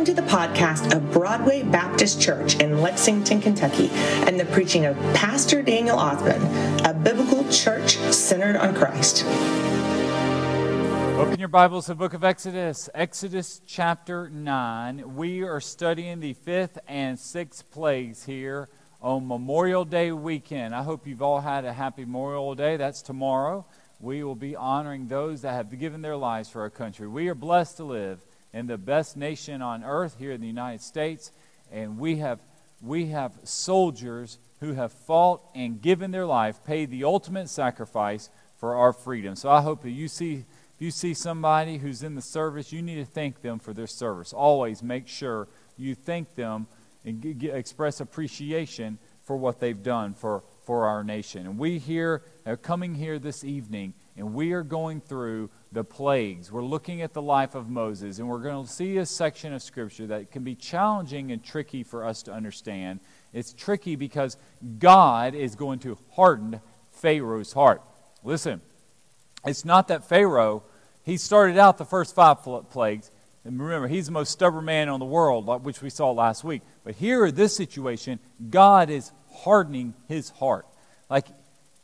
Welcome to the podcast of Broadway Baptist Church in Lexington, Kentucky, and the preaching of Pastor Daniel Othman, a biblical church centered on Christ. Open your Bibles to the book of Exodus, Exodus chapter 9. We are studying the fifth and sixth plagues here on Memorial Day weekend. I hope you've all had a happy Memorial Day. That's tomorrow. We will be honoring those that have given their lives for our country. We are blessed to live in the best nation on earth here in the United States. And we have, we have soldiers who have fought and given their life, paid the ultimate sacrifice for our freedom. So I hope that you see, if you see somebody who's in the service, you need to thank them for their service. Always make sure you thank them and g- g- express appreciation for what they've done for, for our nation. And we here are coming here this evening, and we are going through the plagues. We're looking at the life of Moses, and we're going to see a section of Scripture that can be challenging and tricky for us to understand. It's tricky because God is going to harden Pharaoh's heart. Listen, it's not that Pharaoh, he started out the first five plagues. And remember, he's the most stubborn man in the world, which we saw last week. But here in this situation, God is hardening his heart. Like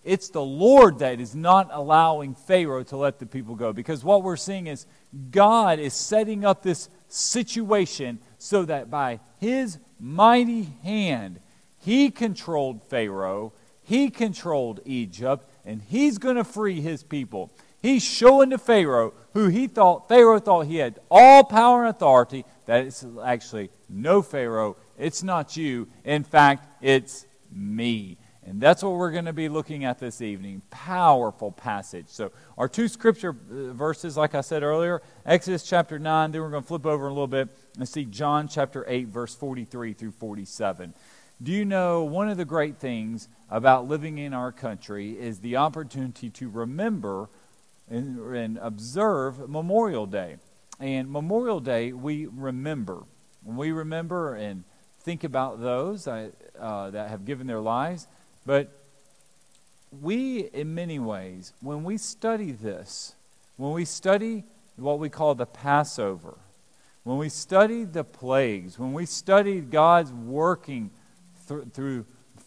it's the Lord that is not allowing Pharaoh to let the people go. Because what we're seeing is God is setting up this situation so that by his mighty hand, he controlled Pharaoh, he controlled Egypt, and he's going to free his people. He's showing to Pharaoh, who he thought, Pharaoh thought he had all power and authority, that it's actually no Pharaoh, it's not you. In fact, it's me. And that's what we're going to be looking at this evening. Powerful passage. So, our two scripture uh, verses, like I said earlier, Exodus chapter 9, then we're going to flip over a little bit and see John chapter 8, verse 43 through 47. Do you know one of the great things about living in our country is the opportunity to remember and, and observe Memorial Day? And Memorial Day, we remember. We remember and think about those uh, that have given their lives. But we, in many ways, when we study this, when we study what we call the Passover, when we study the plagues, when we study God's working th- through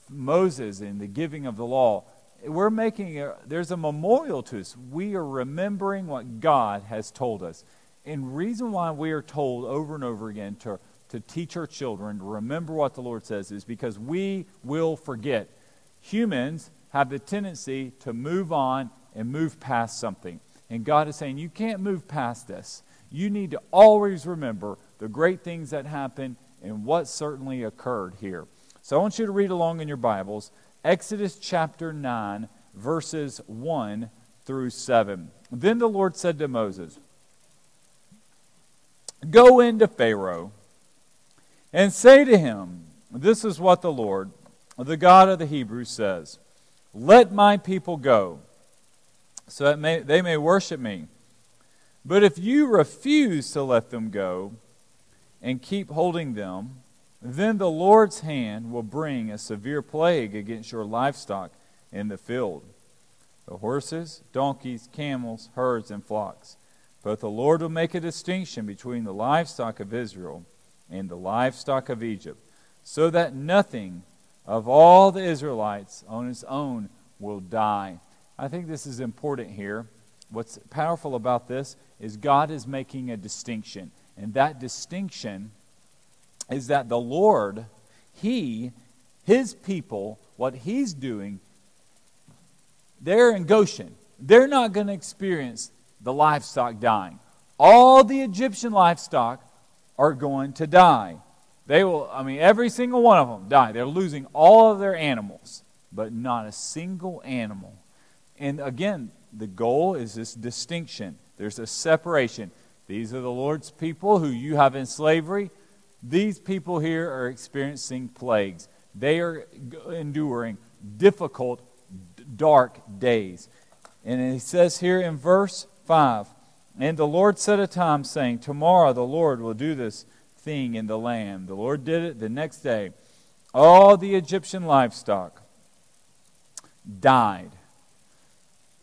Moses and the giving of the law, we're making a, there's a memorial to us. We are remembering what God has told us. And reason why we are told over and over again to, to teach our children to remember what the Lord says is because we will forget humans have the tendency to move on and move past something. And God is saying, you can't move past this. You need to always remember the great things that happened and what certainly occurred here. So I want you to read along in your Bibles Exodus chapter 9, verses 1 through 7. Then the Lord said to Moses, Go into Pharaoh and say to him, This is what the Lord, the God of the Hebrews says Let my people go, so that may, they may worship me. But if you refuse to let them go and keep holding them, then the Lord's hand will bring a severe plague against your livestock in the field the horses, donkeys, camels, herds, and flocks. But the Lord will make a distinction between the livestock of Israel and the livestock of Egypt, so that nothing of all the Israelites on its own will die. I think this is important here. What's powerful about this is God is making a distinction. And that distinction is that the Lord, He, His people, what He's doing, they're in Goshen. They're not going to experience the livestock dying. All the Egyptian livestock are going to die. They will, I mean, every single one of them die. They're losing all of their animals, but not a single animal. And again, the goal is this distinction. There's a separation. These are the Lord's people who you have in slavery. These people here are experiencing plagues. They are enduring difficult, dark days. And he says here in verse 5 And the Lord set a time, saying, Tomorrow the Lord will do this thing in the land. The Lord did it the next day. All the Egyptian livestock died.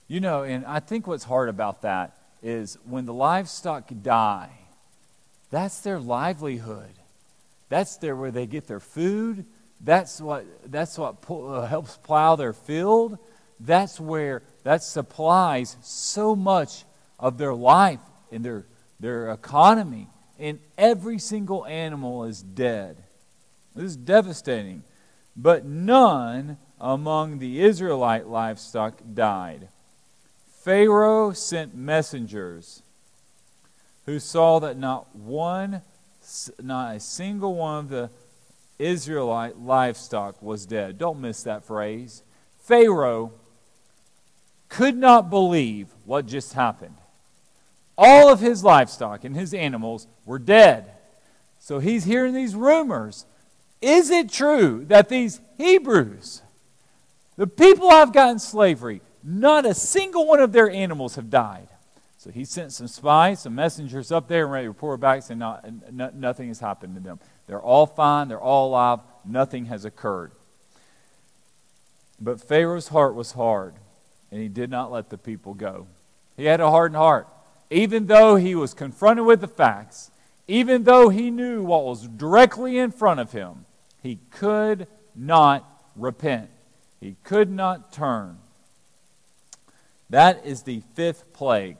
You know, and I think what's hard about that is when the livestock die, That's their livelihood. That's their where they get their food. That's what that's what uh, helps plow their field. That's where that supplies so much of their life and their their economy. And every single animal is dead. This is devastating. But none among the Israelite livestock died. Pharaoh sent messengers who saw that not one, not a single one of the Israelite livestock was dead. Don't miss that phrase. Pharaoh could not believe what just happened. All of his livestock and his animals were dead. So he's hearing these rumors. Is it true that these Hebrews, the people I've got in slavery, not a single one of their animals have died? So he sent some spies, some messengers up there, and ready to report back saying not, nothing has happened to them. They're all fine, they're all alive, nothing has occurred. But Pharaoh's heart was hard, and he did not let the people go. He had a hardened heart. Even though he was confronted with the facts, even though he knew what was directly in front of him, he could not repent. He could not turn. That is the fifth plague.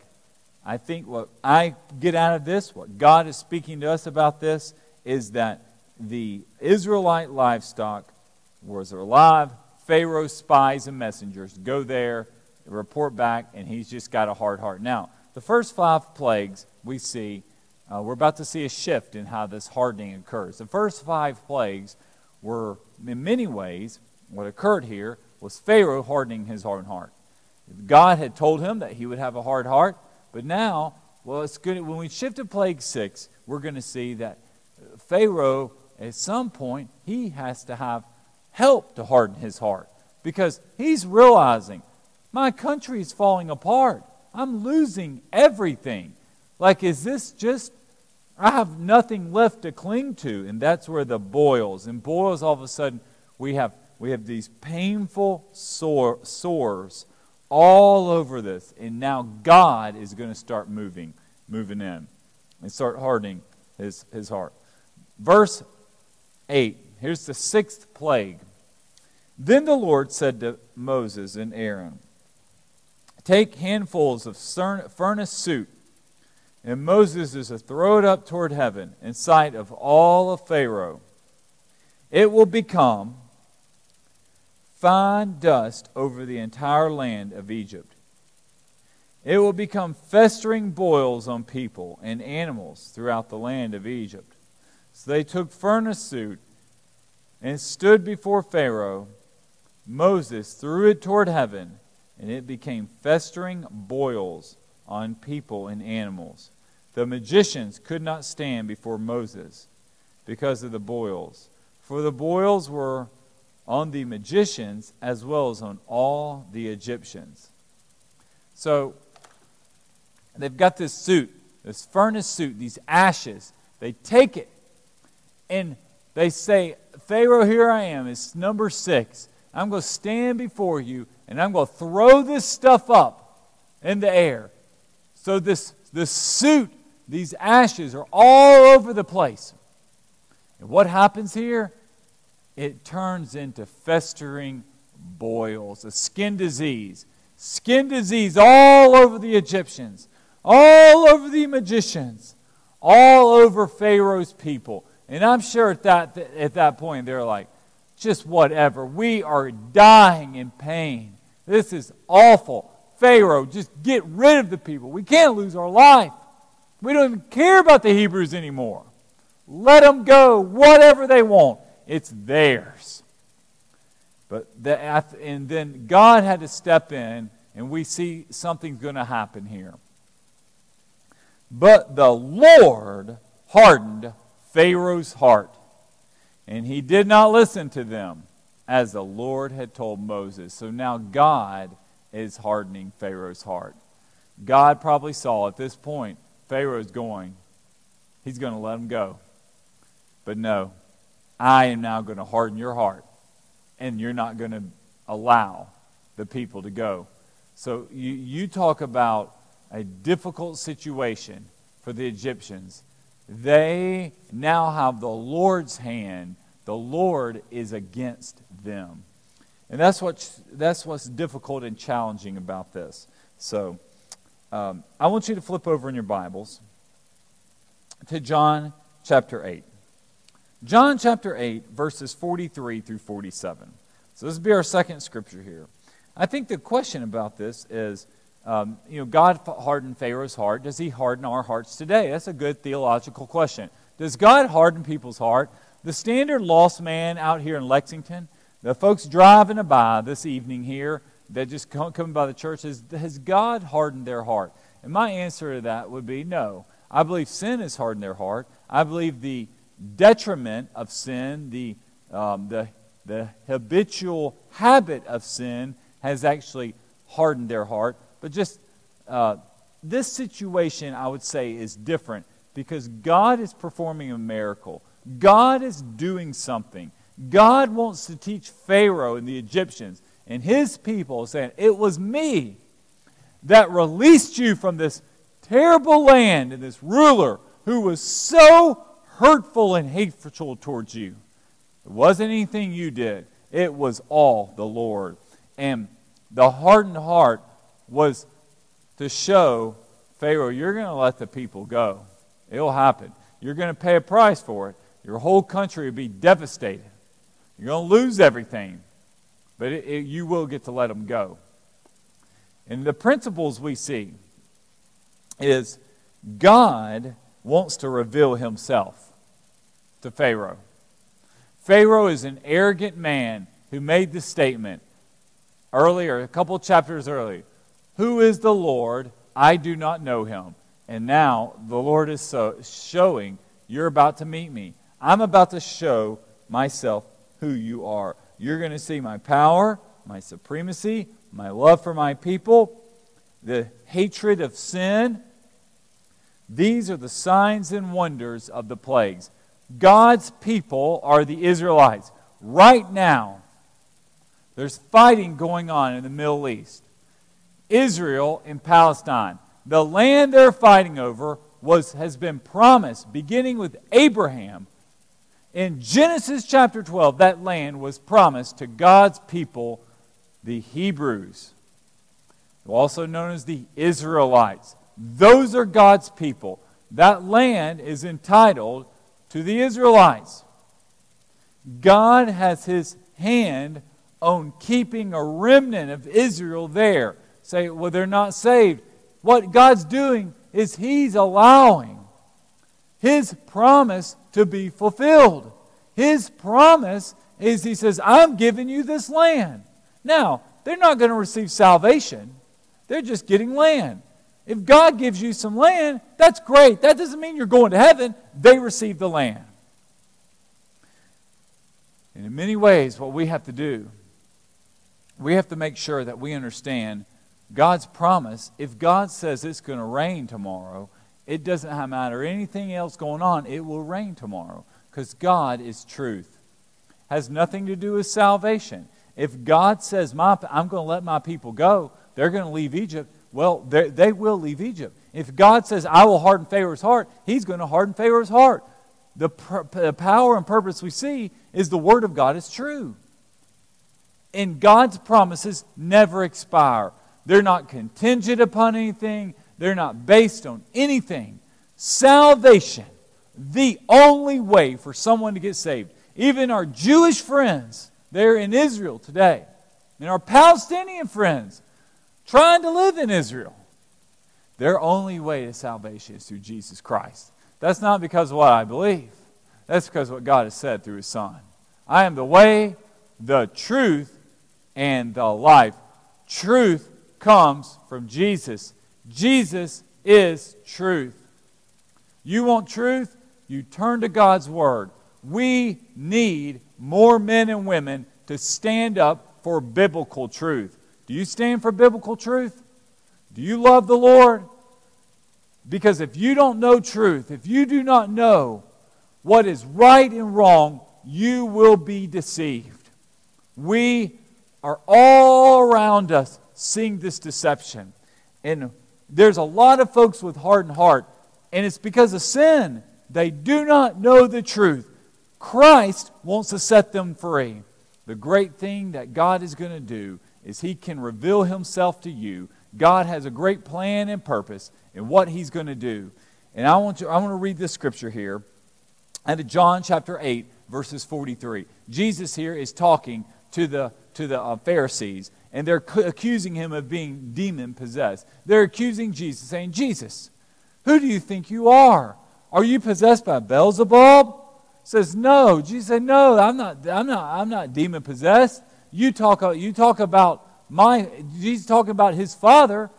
I think what I get out of this, what God is speaking to us about this, is that the Israelite livestock was alive. Pharaoh's spies and messengers go there, report back, and he's just got a hard heart. Now, the first five plagues we see, uh, we're about to see a shift in how this hardening occurs. The first five plagues were, in many ways, what occurred here was Pharaoh hardening his hard heart. God had told him that he would have a hard heart, but now, well, it's good. When we shift to plague six, we're going to see that Pharaoh, at some point, he has to have help to harden his heart because he's realizing my country is falling apart. I'm losing everything. Like, is this just, I have nothing left to cling to? And that's where the boils. And boils, all of a sudden, we have, we have these painful sore, sores all over this. And now God is going to start moving, moving in, and start hardening his, his heart. Verse 8 here's the sixth plague. Then the Lord said to Moses and Aaron, Take handfuls of furnace soot. And Moses is to throw it up toward heaven in sight of all of Pharaoh. It will become fine dust over the entire land of Egypt. It will become festering boils on people and animals throughout the land of Egypt. So they took furnace soot and stood before Pharaoh. Moses threw it toward heaven, and it became festering boils on people and animals. The magicians could not stand before Moses because of the boils, for the boils were on the magicians as well as on all the Egyptians. So they've got this suit, this furnace suit, these ashes. They take it and they say, Pharaoh, here I am. It's number six. I'm going to stand before you and I'm going to throw this stuff up in the air. So this, this suit, these ashes are all over the place. And what happens here? it turns into festering boils, a skin disease. Skin disease all over the Egyptians, all over the magicians, all over Pharaoh's people. And I'm sure at that, at that point they're like, just whatever. We are dying in pain. This is awful. Pharaoh, just get rid of the people. We can't lose our life. We don't even care about the Hebrews anymore. Let them go, whatever they want. It's theirs. But the, and then God had to step in, and we see something's going to happen here. But the Lord hardened Pharaoh's heart, and he did not listen to them as the Lord had told Moses. So now God is hardening Pharaoh's heart. God probably saw at this point Pharaoh's going, he's going to let him go. But no, I am now going to harden your heart, and you're not going to allow the people to go. So you, you talk about a difficult situation for the Egyptians. They now have the Lord's hand. The Lord is against them. And that's, what, that's what's difficult and challenging about this. So um, I want you to flip over in your Bibles to John chapter 8. John chapter 8, verses 43 through 47. So this will be our second scripture here. I think the question about this is um, you know, God hardened Pharaoh's heart. Does he harden our hearts today? That's a good theological question. Does God harden people's heart? The standard lost man out here in Lexington, the folks driving by this evening here that just come by the church, has, has God hardened their heart? And my answer to that would be no. I believe sin has hardened their heart. I believe the detriment of sin, the, um, the, the habitual habit of sin, has actually hardened their heart. But just uh, this situation, I would say, is different because God is performing a miracle. God is doing something. God wants to teach Pharaoh and the Egyptians and his people, saying, It was me that released you from this terrible land and this ruler who was so hurtful and hateful towards you. It wasn't anything you did, it was all the Lord. And the hardened heart was to show Pharaoh, you're going to let the people go. It'll happen. You're going to pay a price for it. Your whole country will be devastated. You're going to lose everything, but it, it, you will get to let them go. And the principles we see is God wants to reveal himself to Pharaoh. Pharaoh is an arrogant man who made the statement earlier, a couple chapters earlier who is the Lord? I do not know him. And now the Lord is so, showing, You're about to meet me. I'm about to show myself who you are. You're going to see my power, my supremacy, my love for my people, the hatred of sin. These are the signs and wonders of the plagues. God's people are the Israelites. Right now, there's fighting going on in the Middle East. Israel and Palestine. The land they're fighting over was, has been promised, beginning with Abraham. In Genesis chapter 12, that land was promised to God's people, the Hebrews, also known as the Israelites. Those are God's people. That land is entitled to the Israelites. God has his hand on keeping a remnant of Israel there say, well, they're not saved. What God's doing is He's allowing His promise to be fulfilled. His promise is He says, I'm giving you this land. Now, they're not going to receive salvation, they're just getting land. If God gives you some land, that's great. That doesn't mean you're going to heaven. They receive the land. And in many ways, what we have to do, we have to make sure that we understand God's promise, if God says it's going to rain tomorrow, it doesn't matter anything else going on, it will rain tomorrow because God is truth. Has nothing to do with salvation. If God says, my, I'm going to let my people go, they're going to leave Egypt, well, they will leave Egypt. If God says, I will harden Pharaoh's heart, he's going to harden Pharaoh's heart. The, the power and purpose we see is the Word of God is true. And God's promises never expire. They're not contingent upon anything, they're not based on anything. Salvation, the only way for someone to get saved. Even our Jewish friends, they're in Israel today, and our Palestinian friends trying to live in Israel. Their only way to salvation is through Jesus Christ. That's not because of what I believe. That's because what God has said through His Son. I am the way, the truth, and the life. Truth comes from Jesus. Jesus is truth. You want truth? You turn to God's Word. We need more men and women to stand up for biblical truth. Do you stand for biblical truth? Do you love the Lord? Because if you don't know truth, if you do not know what is right and wrong, you will be deceived. We are all around us seeing this deception. And there's a lot of folks with hardened heart, and it's because of sin. they do not know the truth. Christ wants to set them free. The great thing that God is going to do is He can reveal Himself to you. God has a great plan and purpose in what He's going to do. And I want, to, I want to read this scripture here out of John chapter 8, verses 43. Jesus here is talking to the, to the uh, Pharisees, and they're accusing him of being demon possessed. They're accusing Jesus, saying, Jesus, who do you think you are? Are you possessed by Beelzebub? Says, No. Jesus said, No, I'm not, I'm not, I'm not demon possessed. You talk, you talk about my, Jesus talking about his father,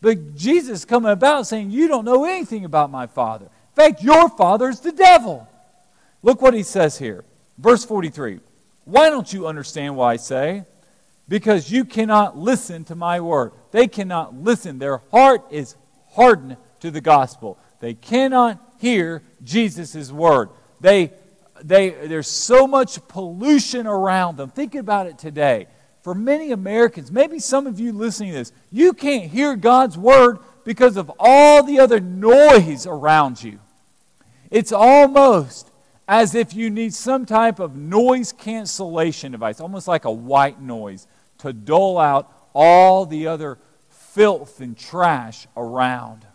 but Jesus coming about saying, You don't know anything about my father. In fact, your father's the devil. Look what he says here. Verse 43. Why don't you understand what I say? Because you cannot listen to my word. They cannot listen. Their heart is hardened to the gospel. They cannot hear Jesus' word. They, they, there's so much pollution around them. Think about it today. For many Americans, maybe some of you listening to this, you can't hear God's word because of all the other noise around you. It's almost as if you need some type of noise cancellation device, almost like a white noise, to dole out all the other filth and trash around.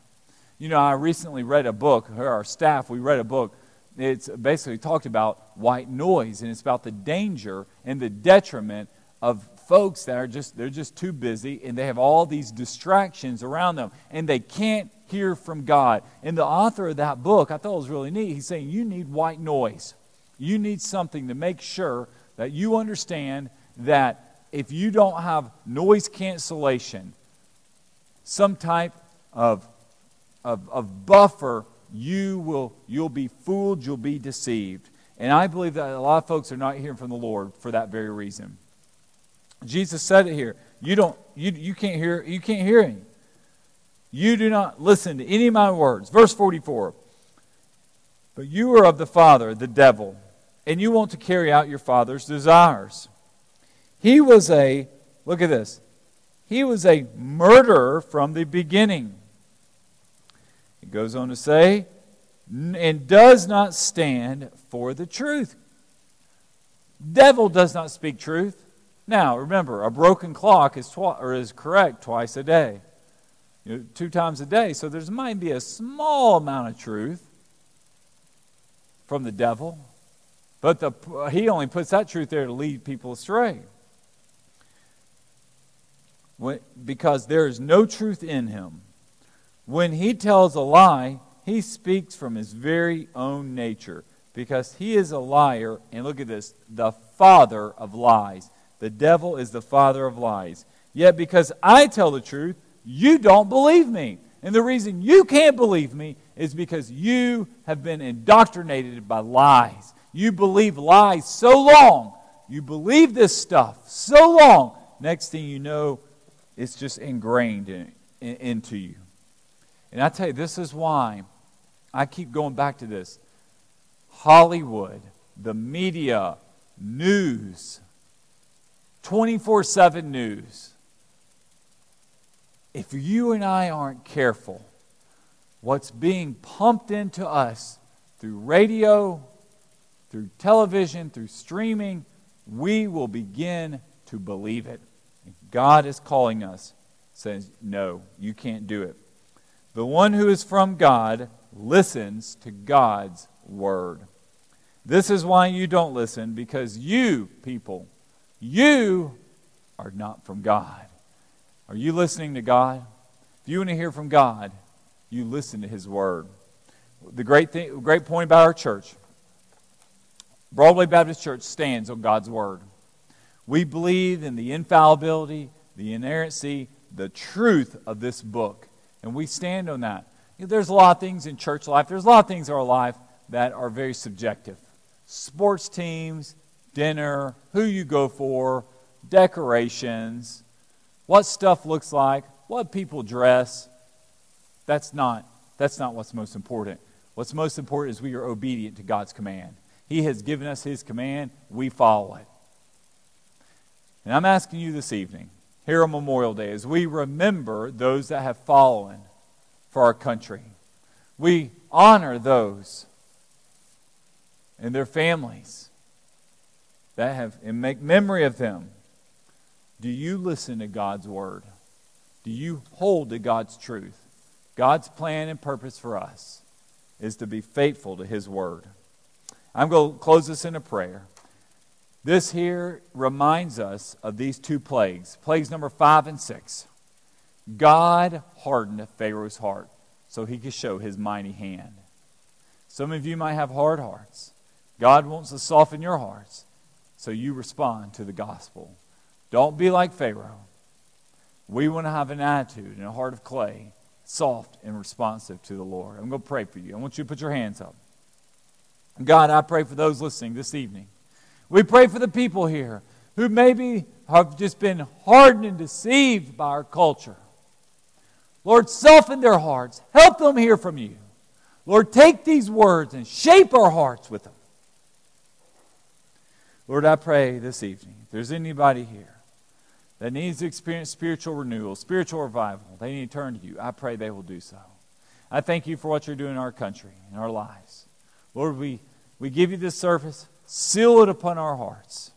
You know, I recently read a book, our staff, we read a book. It's basically talked about white noise, and it's about the danger and the detriment of folks that are just they're just too busy and they have all these distractions around them and they can't hear from God. And the author of that book, I thought was really neat. He's saying you need white noise. You need something to make sure that you understand that if you don't have noise cancellation, some type of, of, of buffer, you will you'll be fooled, you'll be deceived. And I believe that a lot of folks are not hearing from the Lord for that very reason. Jesus said it here. You don't you, you can't hear you can't hear him. You do not listen to any of my words. Verse 44. But you are of the Father, the devil, and you want to carry out your father's desires. He was a, look at this, he was a murderer from the beginning. He goes on to say, and does not stand for the truth. Devil does not speak truth. Now, remember, a broken clock is, twi- or is correct twice a day you know, two times a day. So there might be a small amount of truth from the devil, but the, he only puts that truth there to lead people astray. When, because there is no truth in him. When he tells a lie, he speaks from his very own nature because he is a liar. And look at this the father of lies. The devil is the father of lies. Yet because I tell the truth, you don't believe me. And the reason you can't believe me is because you have been indoctrinated by lies. You believe lies so long. You believe this stuff so long. Next thing you know, it's just ingrained in, in, into you. And I tell you, this is why I keep going back to this. Hollywood, the media, news, 24 7 news if you and I aren't careful, what's being pumped into us through radio, through television, through streaming, we will begin to believe it. God is calling us, says, No, you can't do it. The one who is from God listens to God's word. This is why you don't listen, because you, people, you are not from God. Are you listening to God? If you want to hear from God, you listen to His Word. The great, thing, great point about our church Broadway Baptist Church stands on God's Word. We believe in the infallibility, the inerrancy, the truth of this book, and we stand on that. There's a lot of things in church life, there's a lot of things in our life that are very subjective. Sports teams, dinner, who you go for, decorations, what stuff looks like, what people dress. That's not, that's not what's most important. What's most important is we are obedient to God's command. He has given us His command, we follow it. And I'm asking you this evening, here on Memorial Day, as we remember those that have fallen for our country, we honor those and their families that have and make memory of them. Do you listen to God's word? Do you hold to God's truth? God's plan and purpose for us is to be faithful to his word. I'm going to close this in a prayer. This here reminds us of these two plagues, plagues number 5 and 6. God hardened Pharaoh's heart so he could show his mighty hand. Some of you might have hard hearts. God wants to soften your hearts so you respond to the gospel. Don't be like Pharaoh. We want to have an attitude and a heart of clay, soft and responsive to the Lord. I'm going to pray for you. I want you to put your hands up. God, I pray for those listening this evening. We pray for the people here who maybe have just been hardened and deceived by our culture. Lord, soften their hearts. Help them hear from you. Lord, take these words and shape our hearts with them. Lord, I pray this evening, if there's anybody here that needs to experience spiritual renewal, spiritual revival, they need to turn to you. I pray they will do so. I thank you for what you're doing in our country, in our lives. Lord, we, we give you this service. Seal it upon our hearts.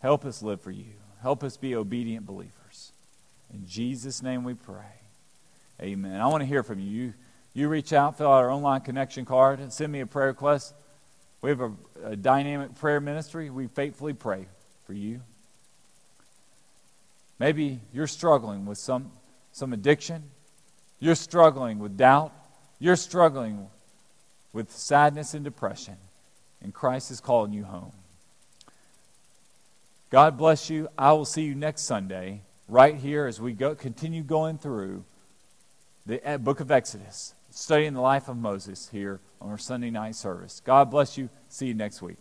Help us live for you. Help us be obedient believers. In Jesus' name we pray. Amen. I want to hear from you. You, you reach out, fill out our online connection card, and send me a prayer request. We have a, a dynamic prayer ministry. We faithfully pray for you. Maybe you're struggling with some, some addiction. You're struggling with doubt. You're struggling with sadness and depression. And Christ is calling you home. God bless you. I will see you next Sunday right here as we go, continue going through the uh, book of Exodus, studying the life of Moses here on our Sunday night service. God bless you. See you next week.